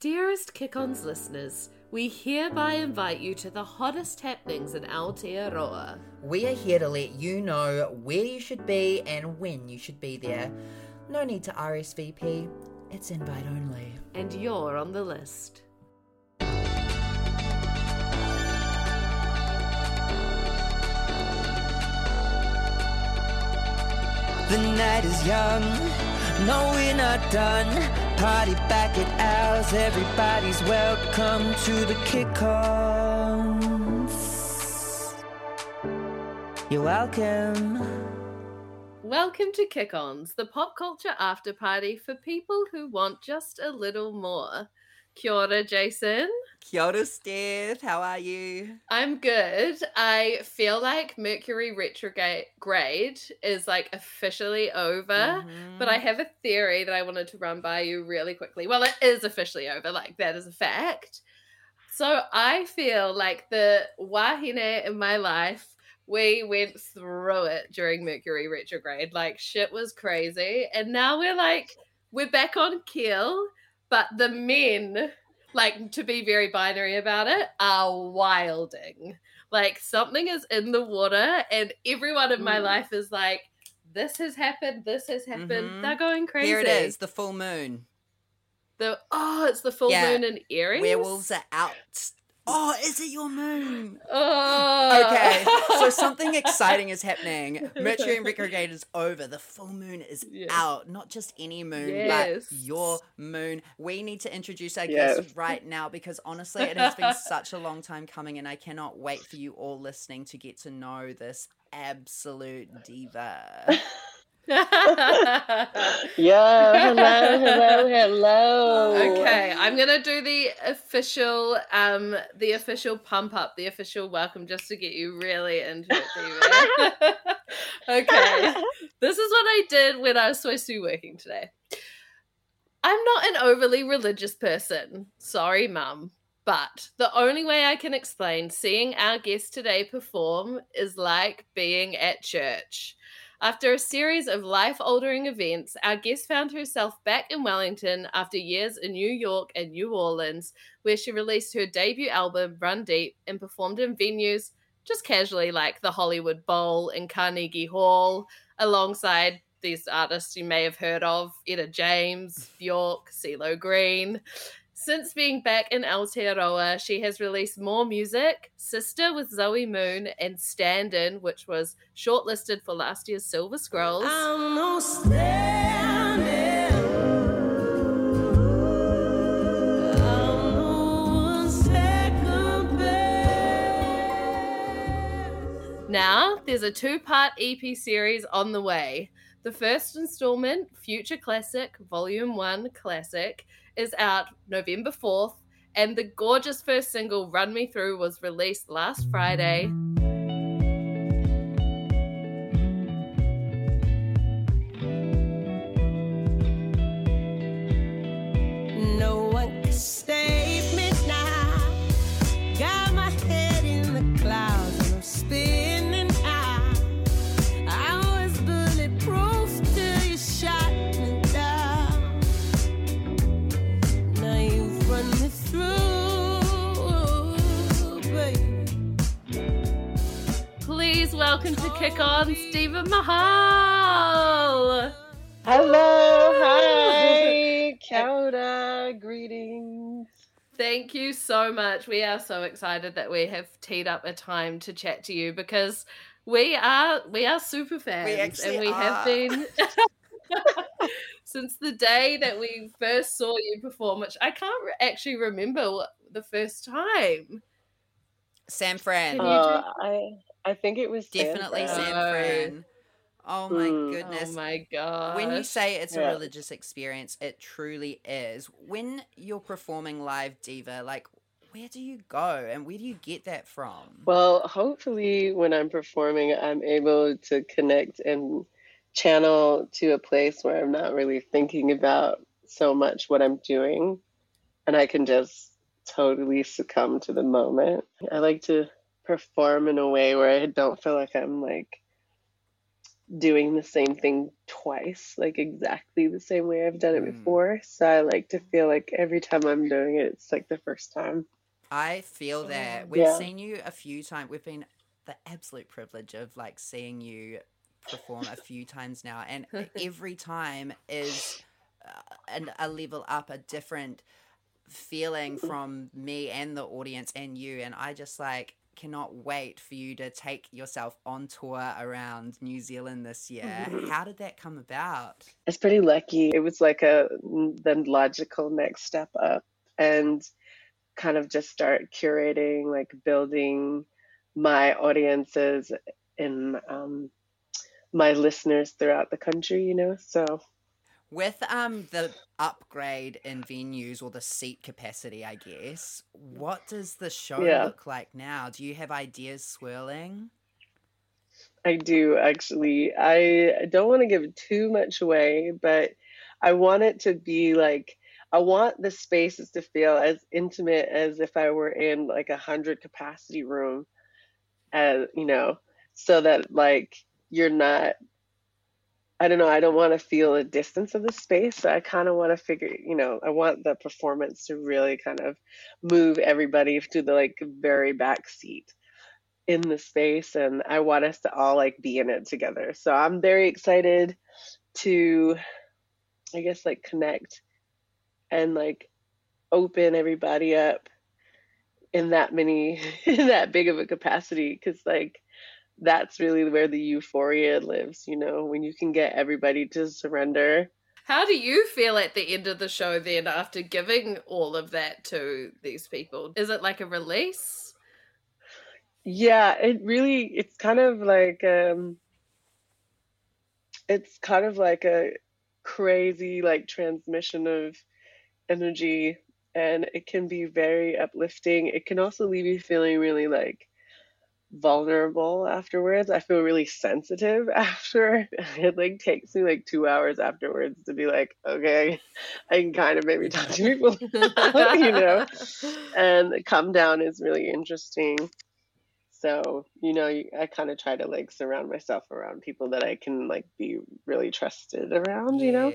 Dearest Kick Ons listeners, we hereby invite you to the hottest happenings in Aotearoa. We are here to let you know where you should be and when you should be there. No need to RSVP, it's invite only. And you're on the list. The night is young, no, we're not done. Party back at ours, everybody's welcome to the kick-ons. You're welcome. Welcome to Kick Ons, the pop culture after party for people who want just a little more. Kia ora, Jason. Kia ora, Steph. How are you? I'm good. I feel like Mercury retrograde is like officially over, Mm-hmm. but I have a theory that I wanted to run by you really quickly. Well, it is officially over, like that is a fact. So I feel like the wahine in my life, we went through it during Mercury retrograde. Like shit was crazy. And now we're like, we're back on keel, but the men, like to be very binary about it, are wilding. Like something is in the water, and everyone in my Mm. life is like, this has happened, this has happened. Mhm. They're going crazy. Here it is, the full moon. The oh, it's the full Yeah. moon in Aries. Werewolves are out. Oh, is it your moon? Oh. Okay, so something exciting is happening. Mercury retrograde is over. The full moon is Yes. out. Not just any moon, Yes. but your moon. We need to introduce our Yes. guest right now because honestly, it has been such a long time coming, and I cannot wait for you all listening to get to know this absolute diva. Yeah, hello, hello, hello. Okay, I'm gonna do the official, um, the official pump up, the official welcome, just to get you really into it. Okay, this is what I did when I was supposed to be working today. I'm not an overly religious person. Sorry, mum. But the only way I can explain seeing our guest today perform is like being at church. After a series of life altering events, our guest found herself back in Wellington after years in New York and New Orleans, where she released her debut album, Run Deep, and performed in venues just casually like the Hollywood Bowl and Carnegie Hall, alongside these artists you may have heard of Etta James, Bjork, CeeLo Green. Since being back in Aotearoa, she has released more music, Sister with Zoe Moon, and Stand In, which was shortlisted for last year's Silver Scrolls. I'm no standing. I'm no second best. Now, there's a two part EP series on the way. The first installment, Future Classic, Volume 1 Classic, is out November 4th, and the gorgeous first single, Run Me Through, was released last Friday. No one can save welcome to Kick On, Stephen Mahal! Hello, hi, Kauda, greetings. Thank you so much. We are so excited that we have teed up a time to chat to you because we are we are super fans actually and we have been since the day that we first saw you perform, which I can't re- actually remember what, the first time. San Fran. Uh, I I think it was San Definitely Fran. San Oh. Fran. Oh my Mm. goodness. Oh my god! When you say it's a religious experience, it truly is. When you're performing live diva, like where do you go and where do you get that from? Well, hopefully, when I'm performing, I'm able to connect and channel to a place where I'm not really thinking about so much what I'm doing, and I can just totally succumb to the moment. I like to perform in a way where I don't feel like I'm like doing the same thing twice, like exactly the same way I've done it Mm. before. So I like to feel like every time I'm doing it, it's like the first time. I feel that we've Yeah. seen you a few times. We've been the absolute privilege of like seeing you perform a few times now, and every time is uh, an, a level up, a different feeling from me and the audience and you. And I just like cannot wait for you to take yourself on tour around New Zealand this year. How did that come about? It's pretty lucky. It was like a the logical next step up and kind of just start curating, like building my audiences and um, my listeners throughout the country, you know? So With um the upgrade in venues or the seat capacity, I guess, what does the show Yeah. look like now? Do you have ideas swirling? I do actually. I don't want to give too much away, but I want it to be like I want the spaces to feel as intimate as if I were in like a hundred capacity room, as you know, so that like you're not. I don't know. I don't want to feel a distance of the space. So I kind of want to figure, you know, I want the performance to really kind of move everybody to the like very back seat in the space and I want us to all like be in it together. So I'm very excited to I guess like connect and like open everybody up in that many in that big of a capacity cuz like that's really where the euphoria lives, you know, when you can get everybody to surrender. How do you feel at the end of the show then after giving all of that to these people? Is it like a release? Yeah, it really it's kind of like um it's kind of like a crazy like transmission of energy and it can be very uplifting. It can also leave you feeling really like vulnerable afterwards. I feel really sensitive after. It like takes me like 2 hours afterwards to be like, okay, I can kind of maybe talk to people, you know. And the come down is really interesting. So, you know, I kind of try to like surround myself around people that I can like be really trusted around, you know?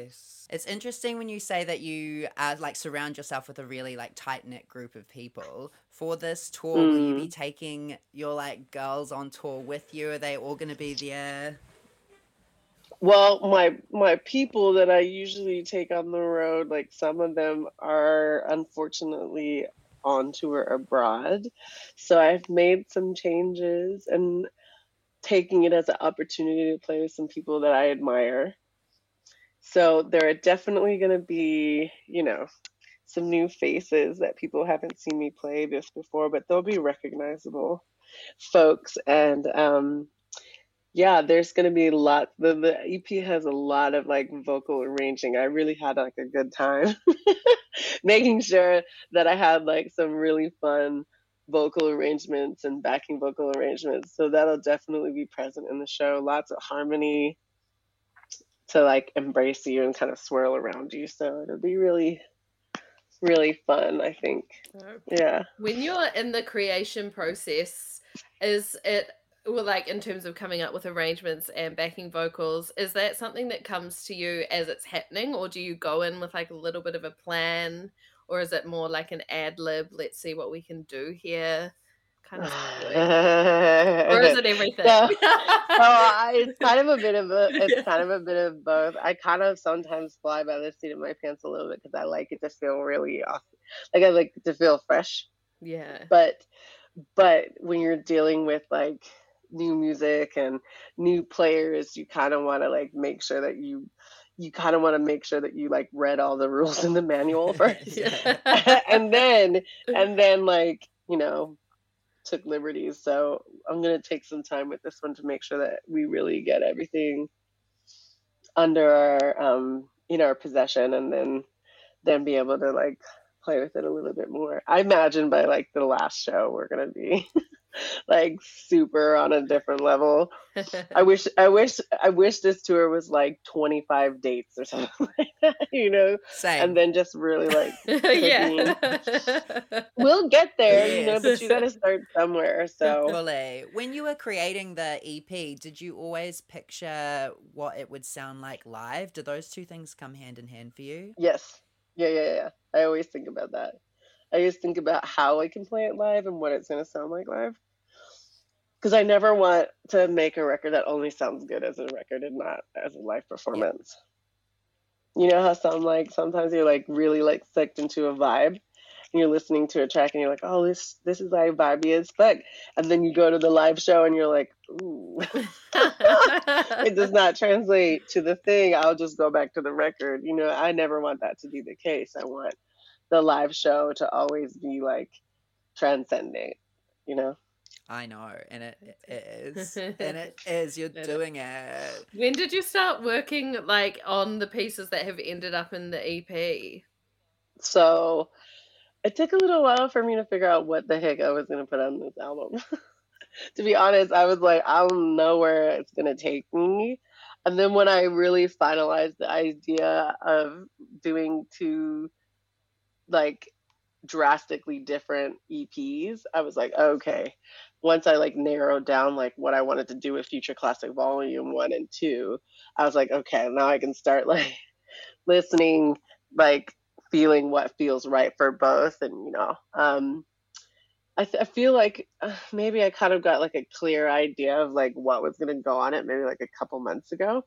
It's interesting when you say that you uh, like surround yourself with a really like tight knit group of people. For this tour, will you be taking your like girls on tour with you? Are they all going to be there? Well, my my people that I usually take on the road, like some of them are unfortunately on tour abroad. So I've made some changes and taking it as an opportunity to play with some people that I admire. So there are definitely going to be, you know, some new faces that people haven't seen me play this before, but they'll be recognizable folks. And um, yeah, there's going to be a lot. The, the EP has a lot of like vocal arranging. I really had like a good time making sure that I had like some really fun vocal arrangements and backing vocal arrangements. So that'll definitely be present in the show. Lots of harmony to like embrace you and kind of swirl around you. So it'll be really, really fun, I think. Yeah. when you're in the creation process, is it well like in terms of coming up with arrangements and backing vocals, is that something that comes to you as it's happening, or do you go in with like a little bit of a plan, or is it more like an ad lib? Let's see what we can do here, kind of, or is it everything? Oh, uh, I, it's kind of a bit of a, it's kind of a bit of both. I kind of sometimes fly by the seat of my pants a little bit because I like it to feel really off, like I like to feel fresh. yeah. But, but when you're dealing with like new music and new players, you kind of want to like make sure that you, you kind of want to make sure that you like read all the rules in the manual first, and then, and then like you know took liberties. So I'm gonna take some time with this one to make sure that we really get everything under our um in our possession and then then be able to like play with it a little bit more. I imagine by like the last show we're gonna be like super on a different level. I wish I wish I wish this tour was like 25 dates or something like that, you know, Same. and then just really like yeah. we'll get there, you know, but you got to start somewhere. So Fully. When you were creating the EP, did you always picture what it would sound like live? Do those two things come hand in hand for you? yes, yeah, yeah, yeah. I always think about that. I always think about how I can play it live and what it's going to sound like live. Because I never want to make a record that only sounds good as a record and not as a live performance. You know how some like sometimes you're like really like sucked into a vibe and you're listening to a track and you're like, oh this this is like vibey as fuck. And then you go to the live show and you're like, ooh it does not translate to the thing. I'll just go back to the record. You know, I never want that to be the case. I want the live show to always be like transcendent, you know? I know, and it, it is. and it is. You're It- doing it. when did you start working like on the pieces that have ended up in the EP? So it took a little while for me to figure out what the heck I was going to put on this album. to be honest, I was like, I don't know where it's going to take me. And then when I really finalized the idea of doing two like drastically different EPs, I was like, okay. Once I like narrowed down like what I wanted to do with Future Classic Volume 1 and 2, I was like, okay, now I can start like listening like feeling what feels right for both and you know um I, th- I feel like uh, maybe I kind of got like a clear idea of like what was going to go on it maybe like a couple months ago.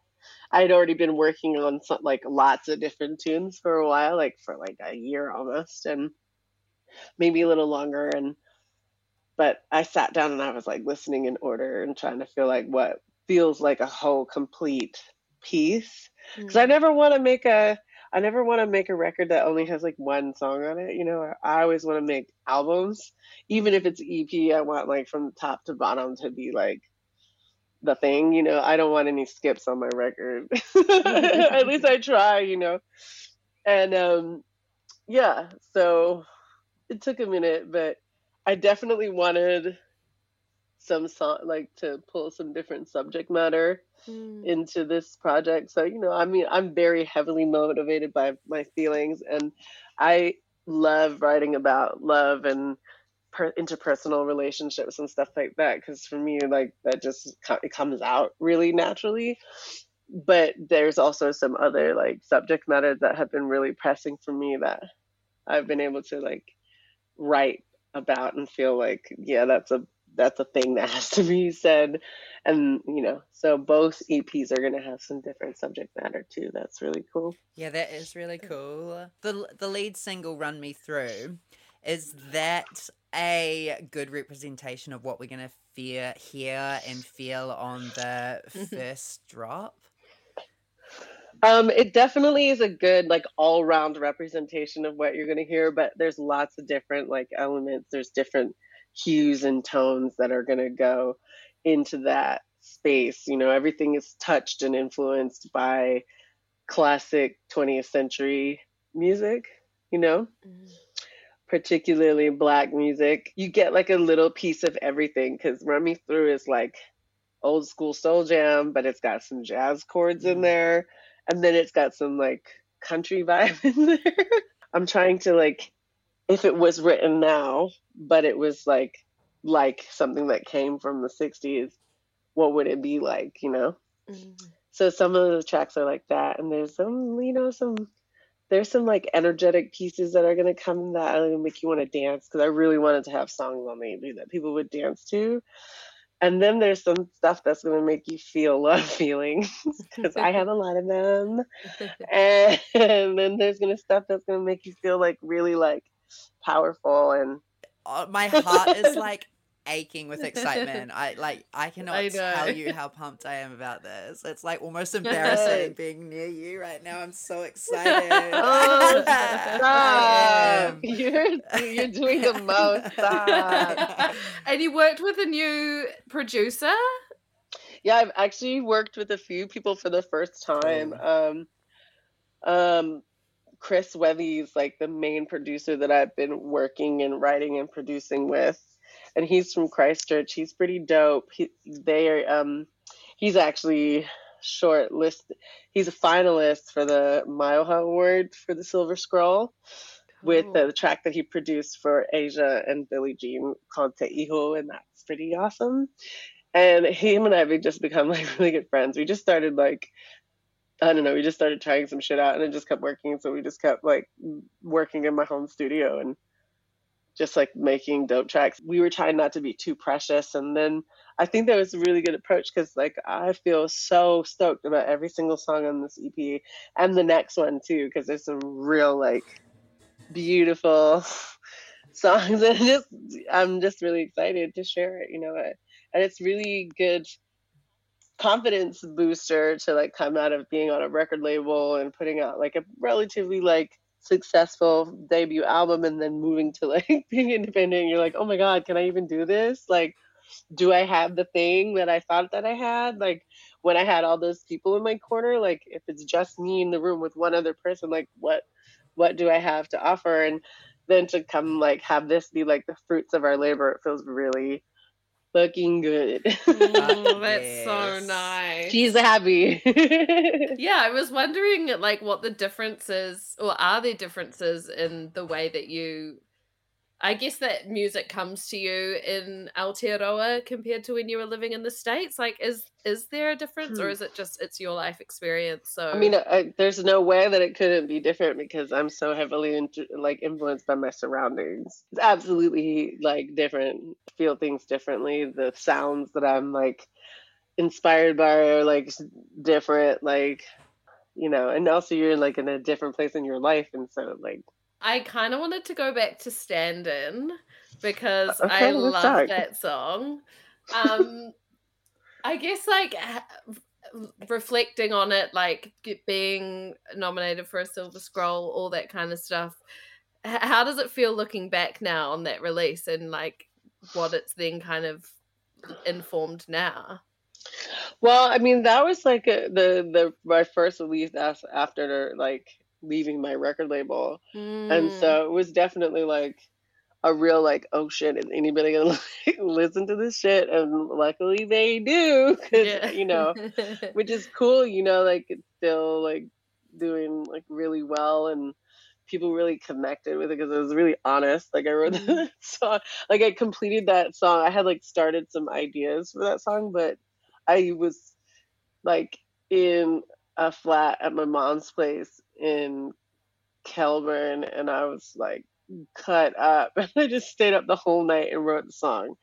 I'd already been working on some, like lots of different tunes for a while, like for like a year almost, and maybe a little longer. And but I sat down and I was like listening in order and trying to feel like what feels like a whole complete piece. Because I never want to make a I never want to make a record that only has like one song on it. You know, I always want to make albums, even if it's EP. I want like from top to bottom to be like the thing. You know, I don't want any skips on my record. At least I try. You know, and um, yeah. So it took a minute, but I definitely wanted some song like to pull some different subject matter Mm. into this project. So, you know, I mean, I'm very heavily motivated by my feelings and I love writing about love and per- interpersonal relationships and stuff like that because for me like that just it comes out really naturally. But there's also some other like subject matters that have been really pressing for me that I've been able to like write about and feel like yeah, that's a that's a thing that has to be said and you know so both eps are going to have some different subject matter too that's really cool Yeah, that is really cool. The the lead single "Run Me Through" is that a good representation of what we're gonna fear, hear, and feel on the first drop? Um it definitely is a good like all-round representation of what you're going to hear but there's lots of different like elements there's different hues and tones that are going to go into that space you know everything is touched and influenced by classic 20th century music you know Mm. particularly black music, you get like a little piece of everything because Run Me Through is like old school soul jam, but it's got some jazz chords in Mm. there. And then it's got some like country vibe in there. I'm trying to like, if it was written now, but it was like, like something that came from the 60s, what would it be like, you know? Mm. So some of the tracks are like that, and there's some, you know, some there's some like energetic pieces that are gonna come that are gonna make you want to dance because I really wanted to have songs on the EP that people would dance to. And then there's some stuff that's gonna make you feel love feelings because I have a lot of them. And, then there's gonna stuff that's gonna make you feel like really like powerful and Oh, my heart is like aching with excitement. I like I cannot I tell you how pumped I am about this. It's like almost embarrassing being near you right now. I'm so excited. oh stop! You're you're doing the most. Stop. and you worked with a new producer? Yeah, I've actually worked with a few people for the first time. Um, um, Chris Webby's like the main producer that I've been working and writing and producing with, and he's from Christchurch. He's pretty dope. He, they are. Um, he's actually short list. He's a finalist for the Maioha Award for the Silver Scroll with the track that he produced for Asia and Billie Jean called Te Iho, and that's pretty awesome. And him and I have just become like really good friends. We just started like I don't know, we just started trying some shit out and it just kept working. So we just kept like working in my home studio and just like making dope tracks. We were trying not to be too precious. And then I think that was a really good approach because like I feel so stoked about every single song on this EP and the next one too, because there's some real like beautiful songs and just I'm just really excited to share it, you know. Uh, and it's really good confidence booster to like come out of being on a record label and putting out like a relatively like successful debut album and then moving to like being independent you're like oh my god can i even do this? Like do i have the thing that i thought that i had? Like when i had all those people in my corner like if it's just me in the room with one other person like what what do i have to offer? And then to come like have this be like the fruits of our labor it feels really fucking good. oh, that's so nice. She's happy. yeah, I was wondering like what the differences or are there differences in the way that you I guess that music comes to you in Aotearoa compared to when you were living in the states. Like, is is there a difference, or hmm. is it just it's your life experience? So, I mean, I, there's no way that it couldn't be different because I'm so heavily into, like influenced by my surroundings. It's absolutely like different. Feel things differently. The sounds that I'm like inspired by are like different. Like, you know, and also you're like in a different place in your life, and so like I kind of wanted to go back to Stand In because okay, I love that song. Um, I guess like reflecting on it, like being nominated for a Silver Scroll, all that kind of stuff. How does it feel looking back now on that release and like what it's then kind of informed now? Well, I mean, that was like a, the the my first release after like leaving my record label. Mm. And so it was definitely like a real like, oh shit, is anybody gonna like, listen to this shit? And luckily they do, cause yeah. you know, which is cool. You know, like it's still like doing like really well and people really connected with it because it was really honest. Like I wrote mm. that song, like I completed that song. I had like started some ideas for that song, but I was like in a flat at my mom's place in Kelburn and I was like cut up. And I just stayed up the whole night and wrote the song.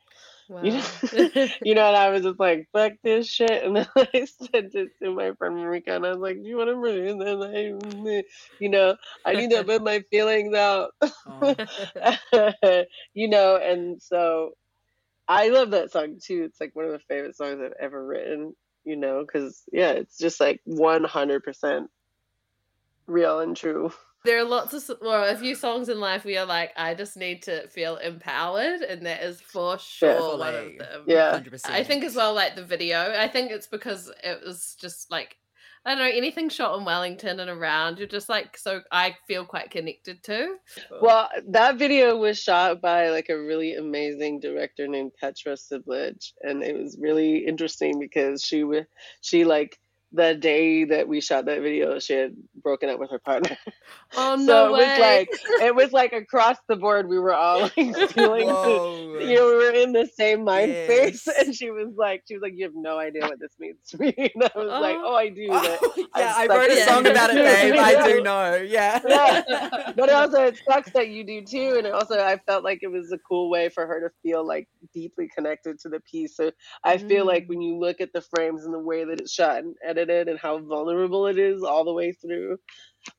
Wow. You, know? you know, and I was just like, fuck this shit. And then I sent it to my friend Marika and I was like, Do you want to release this? You know, I need to put my feelings out. Oh. you know, and so I love that song too. It's like one of the favorite songs I've ever written, you know, because yeah, it's just like 100% real and true. There are lots of well, a few songs in life where you're like, I just need to feel empowered, and that is for sure one of them. Yeah, 100%. I think as well, like the video. I think it's because it was just like I don't know anything shot in Wellington and around. You're just like so. I feel quite connected to. Well, that video was shot by like a really amazing director named Petra Siblage, and it was really interesting because she was she like the day that we shot that video, she had broken up with her partner. Oh no! so it way. was like it was like across the board. We were all like feeling, the, you know, we were in the same mind yes. space. And she was like, she was like, you have no idea what this means to me. And I was oh. like, oh, I do. Oh, yeah, I wrote a song about it, babe. I do know. Yeah. yeah. But also, it sucks that you do too. And also, I felt like it was a cool way for her to feel like deeply connected to the piece. So I mm. feel like mm. when you look at the frames and the way that it's shot and edited and how vulnerable it is all the way through.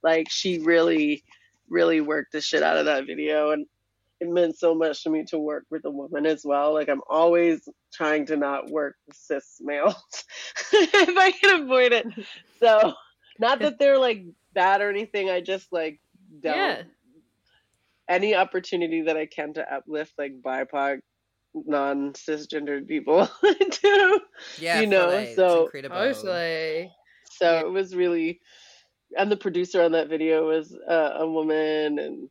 Like she really, really worked the shit out of that video and it meant so much to me to work with a woman as well. Like I'm always trying to not work with cis males if I can avoid it. So not that they're like bad or anything. I just like don't yeah. any opportunity that I can to uplift like BIPOC non cisgendered people too. Yeah, you know, fully. so totally. So yeah. it was really, and the producer on that video was uh, a woman, and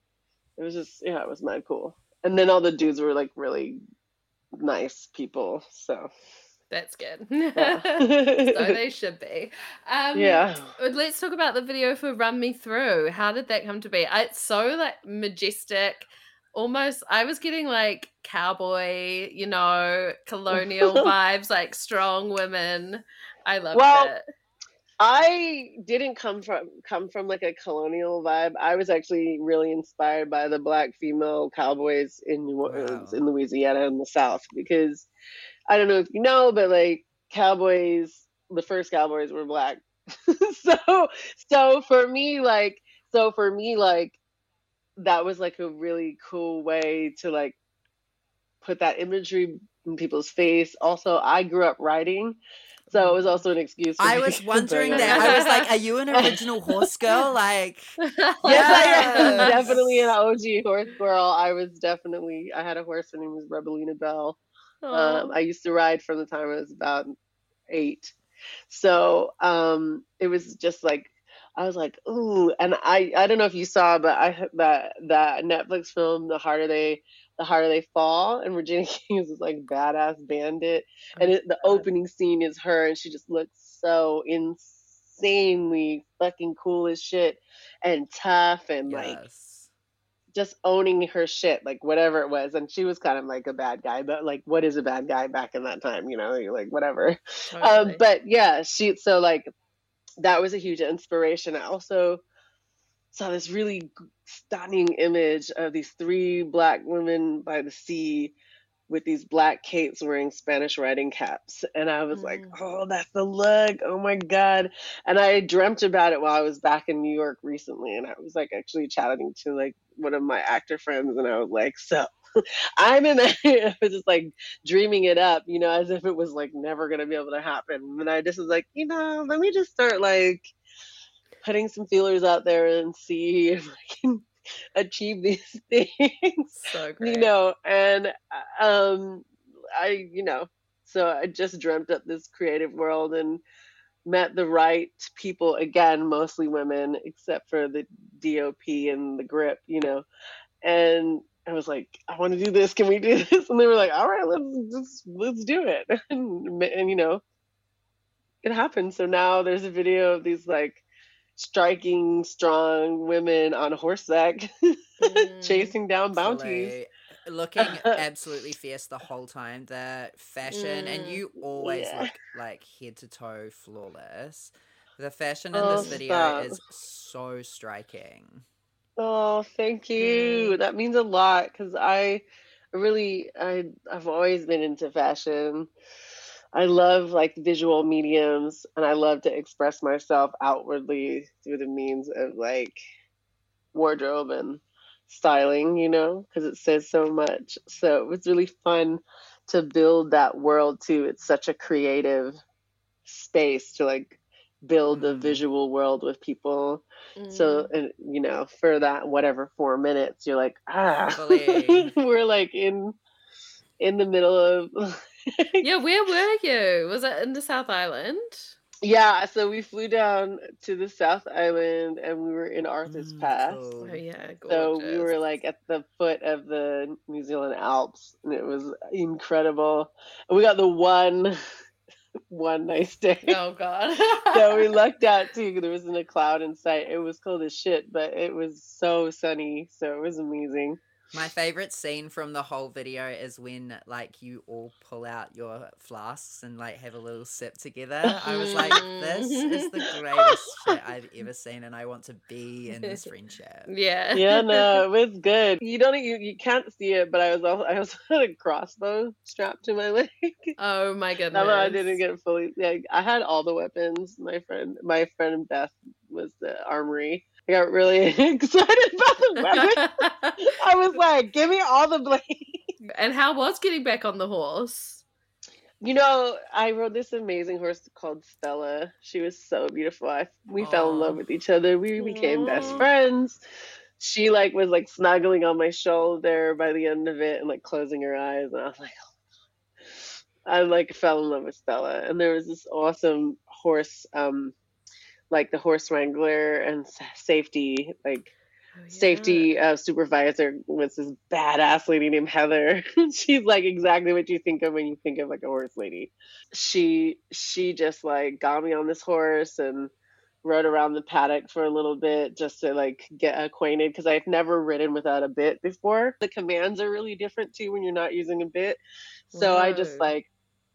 it was just yeah, it was mad cool. And then all the dudes were like really nice people. So That's good. yeah. so they should be. Um, yeah. Let's talk about the video for Run Me Through. How did that come to be? It's so like majestic. Almost, I was getting like cowboy, you know, colonial vibes, like strong women. I loved Well, it. I didn't come from come from like a colonial vibe. I was actually really inspired by the black female cowboys in New Orleans, Wow. in Louisiana in the South because I don't know if you know, but like cowboys, the first cowboys were black. so so for me like so for me like that was like a really cool way to like put that imagery in people's face. Also, I grew up riding, so it was also an excuse. I was wondering that. I was like, are you an original horse girl? Like, Yes, I am. Definitely an OG horse girl. I was definitely. I had a horse. Her name was Rebelina Bell. Um, I used to ride from the time I was about eight. So um, it was just like I was like, ooh, and I I don't know if you saw, but I that that Netflix film, The Harder They The Harder They Fall, and Regina King is this like badass bandit, and it, the opening scene is her, and she just looks so insanely fucking cool as shit, and tough, and like just owning her shit, like whatever it was. And she was kind of like a bad guy, but like, what is a bad guy back in that time? You know, you're like, whatever. Totally. Um, but yeah, she, so like, that was a huge inspiration. I also saw this really stunning image of these three black women by the sea with these black capes wearing Spanish riding caps. And I was like, Mm. oh, that's the look. Oh my God. And I dreamt about it while I was back in New York recently. And I was like actually chatting to like one of my actor friends. And I was like, so I'm in there. I was just like dreaming it up, you know, as if it was like never going to be able to happen. And I just was like, you know, let me just start like putting some feelers out there and see if I can achieve these things so you know and um i you know so i just dreamt up this creative world and met the right people again mostly women except for the dop and the grip you know and i was like i want to do this can we do this and they were like all right let's just let's do it and, and you know it happened so now there's a video of these like striking strong women on horseback Mm. chasing down bounties. Looking absolutely fierce the whole time. The fashion, and Mm. you always Yeah. look like head to toe flawless. The fashion in Oh, this video stop. is so striking. Oh, thank you. Mm. That means a lot because I really I I've always been into fashion. I love like visual mediums and I love to express myself outwardly through the means of like wardrobe and styling, you know, because it says so much. So it was really fun to build that world too. It's such a creative space to like build a Mhm. visual world with people. So, Mm. and you know, for that whatever four minutes, you're like, ah, we're like in in the middle of. yeah, where were you? Was it in the South Island? yeah. So we flew down to the South Island, and we were in Arthur's Mm, Pass. Oh yeah, gorgeous. So we were like at the foot of the New Zealand Alps, and it was incredible. And we got the one, one nice day. Oh god. so we lucked out too. There wasn't a cloud in sight. It was cold as shit, but it was so sunny, so it was amazing. My favorite scene from the whole video is when like you all pull out your flasks and like have a little sip together. I was like, this is the mm-hmm. greatest shit I've ever seen, and I want to be in this friendship. yeah. Yeah, no, it was good. You don't, you, you can't see it, but I was also, I also had a crossbow strapped to my leg. Oh my goodness. Somehow I didn't get fully. Yeah, I had all the weapons. My friend, my friend Beth was the armory. I got really excited about the weapons. I was like, "Give me all the blades." and how was getting back on the horse? You know, I rode this amazing horse called Stella. She was so beautiful. I, we fell in love with each other. We became best friends. She like was like snuggling on my shoulder by the end of it and like closing her eyes, and I was like, I like fell in love with Stella. And there was this awesome horse, um, like the horse wrangler and safety, like Oh, safety uh, supervisor was this badass lady named Heather. She's like exactly what you think of when you think of like a horse lady. She she just like got me on this horse and rode around the paddock for a little bit just to like get acquainted because I've never ridden without a bit before. The commands are really different too when you're not using a bit. So I just like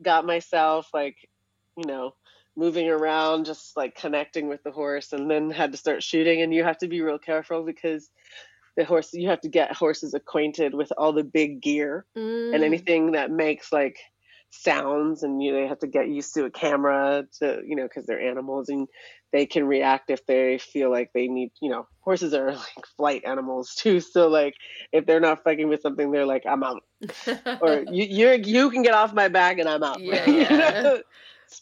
got myself like, you know, moving around, just like connecting with the horse, and then had to start shooting. And you have to be real careful because the horse, you have to get horses acquainted with all the big gear and Mm. anything that makes like sounds and you know, they have to get used to a camera to you know because they're animals and they can react if they feel like they need you know horses are like flight animals too so like if they're not fucking with something they're like i'm out or you you're you can get off my back and i'm out Yeah, You know?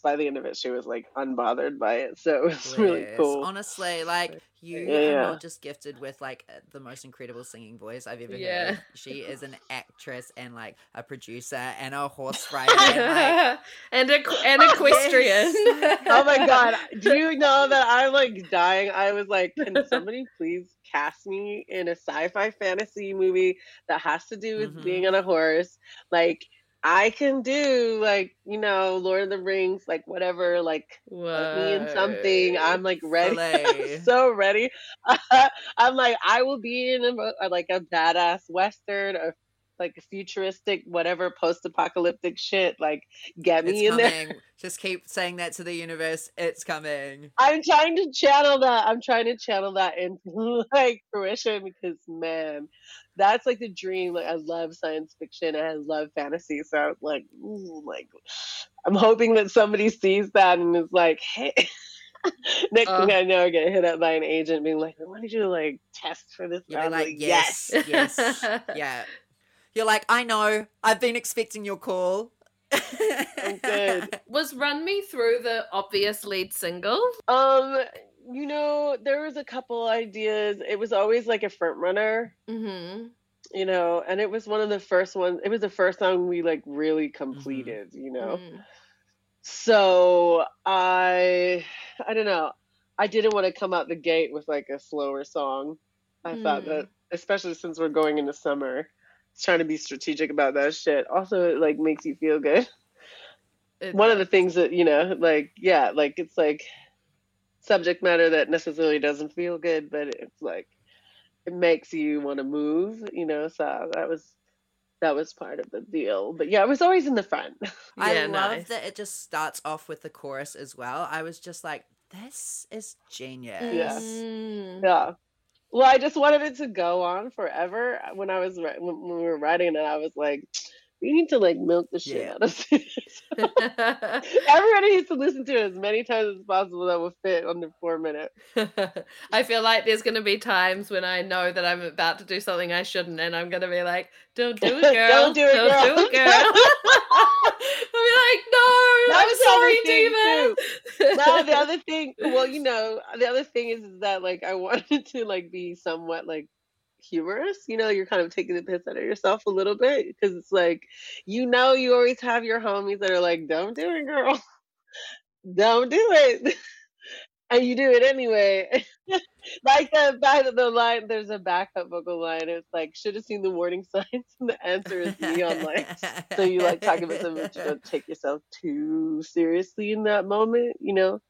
By the end of it she was like unbothered by it so it was really cool Honestly, like you Yeah, are not just gifted with like uh, the most incredible singing voice I've ever Yeah. heard. She is an actress and like a producer and a horse rider. and, like, and equ- and equestrian. Yes. oh my god do you know that i'm like dying i was like can somebody please cast me in a sci-fi fantasy movie that has to do with Mhm. being on a horse like i can do like you know lord of the rings like whatever like put me in something i'm like ready I'm so ready i'm like i will be in a, like a badass western or like futuristic whatever post-apocalyptic shit like get me it's in there. Just keep saying that to the universe. It's coming. I'm trying to channel that. I'm trying to channel that into like fruition because man, that's like the dream. Like I love science fiction and I love fantasy. So I was like, ooh, like I'm hoping that somebody sees that and is like, hey. Next Uh. thing I know, I get hit up by an agent being like, I wanted you to like test for this. Be was like, yes, yes, yeah. You're like, I know. I've been expecting your call. I'm good. Was Run Me Through the obvious lead single? Um, you know, there was a couple ideas. It was always like a front runner. Mm-hmm. you know and it was one of the first ones it was the first song we like really completed you know Mm. so i i don't know i didn't want to come out the gate with like a slower song i thought Mm. that especially since we're going into summer it's trying to be strategic about that shit also it like makes you feel good It one of the things that you know like yeah like it's like subject matter that necessarily doesn't feel good but it's like it makes you want to move you know so that was that was part of the deal but yeah it was always in the front I Yeah, love nice. that it just starts off with the chorus as well. I was just like, this is genius. Yeah. Mm. yeah well i just wanted it to go on forever when i was when, when we were writing it i was like we need to like milk the shit Yeah. out of this everybody needs to listen to it as many times as possible that will fit under four minutes I feel like there's going to be times when I know that I'm about to do something I shouldn't, and I'm going to be like, "Don't do it, girl! Don't do it, girl." Don't do it, girl!" I'll be like, "No, That I'm sorry, Diva." the other thing, well, you know, the other thing is, is that like I wanted to like be somewhat like humorous. You know, you're kind of taking the piss out of yourself a little bit because it's like, you know, you always have your homies that are like, "Don't do it, girl. Don't do it," and you do it anyway. like the back of the line, there's a backup vocal line. It's like, should have seen the warning signs, and the answer is neon lights. So you like talk about something, but you don't take yourself too seriously in that moment. You know.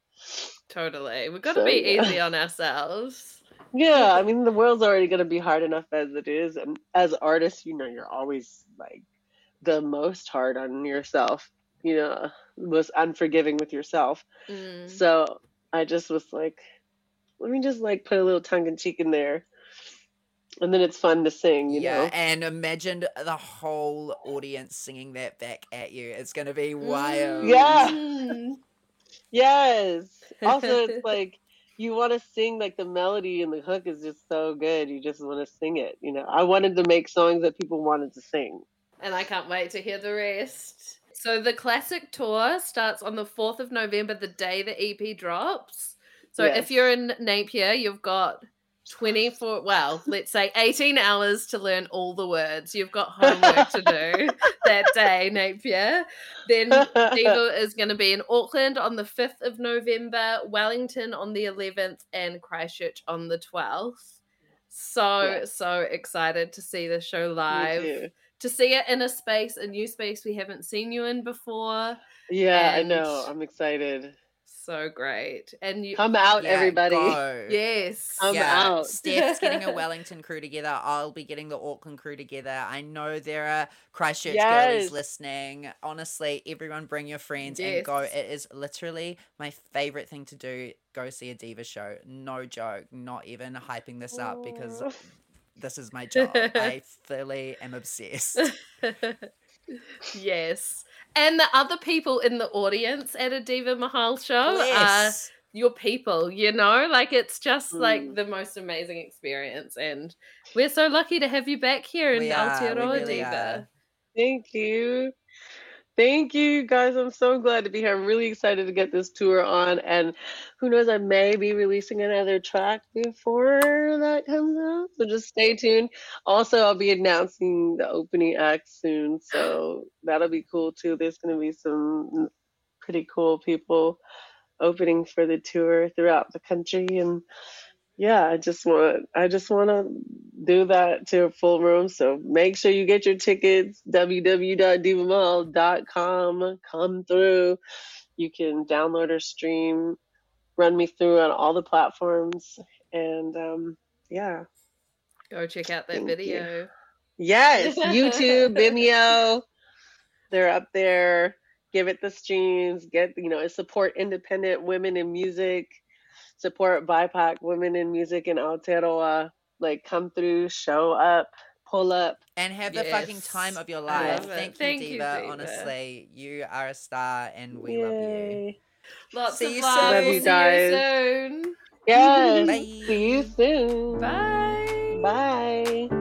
Totally, we've got to So, be yeah. easy on ourselves. Yeah, I mean the world's already gonna be hard enough as it is, and as artists, you know, you're always like the most hard on yourself. You know, most unforgiving with yourself. Mm. So I just was like, let me just like put a little tongue in cheek in there, and then it's fun to sing. You yeah, know. and imagine the whole audience singing that back at you. It's gonna be wild. Yeah. Yes. Also, it's like you want to sing like the melody and the hook is just so good. You just want to sing it. You know, I wanted to make songs that people wanted to sing. and I can't wait to hear the rest. So the classic tour starts on the 4th of November, the day the EP drops. So Yes. if you're in Napier, you've got 24, well, let's say 18 hours to learn all the words. You've got homework to do that day, Napier. Then Diva is going to be in Auckland on the 5th of November, Wellington on the 11th, and Christchurch on the 12th. So, Yeah. so excited to see the show live. To see it in a space, a new space we haven't seen you in before. Yeah, I know. I'm excited. So great. And you Come out, Yeah, everybody. go. Yes. I'm yeah, out. Steph's getting a Wellington crew together. I'll be getting the Auckland crew together. I know there are Christchurch girlies listening. Honestly, everyone bring your friends and go. It is literally my favorite thing to do. Go see a diva show. No joke. Not even hyping this up because this is my job. I fully am obsessed. yes. And the other people in the audience at a Diva Mahal show are your people, you know? Like it's just like Mm. the most amazing experience. And we're so lucky to have you back here in We are, we Aotearoa really Diva. are. Thank you. Thank you guys. I'm so glad to be here. I'm really excited to get this tour on. And who knows, I may be releasing another track before that comes out. So just stay tuned. Also, I'll be announcing the opening act soon. So that'll be cool too. There's going to be some pretty cool people opening for the tour throughout the country. And yeah, I just want I just want to do that to a full room. So make sure you get your tickets. www.divamahal.com. Come through. You can download or stream. Run me through on all the platforms. And um, yeah, Go check out that Thank you. video. yes, YouTube, Vimeo, they're up there. Give it the streams. Get you know support independent women in music. Support BIPOC women in music in Aotearoa. Like come through, show up, pull up. And have the fucking time of your life. Thank you, Thank you, Diva. Diva. Honestly, you are a star and we love you. Lots See of you love. soon. Love you See you soon. Yes. Bye. See you soon. Bye. Bye.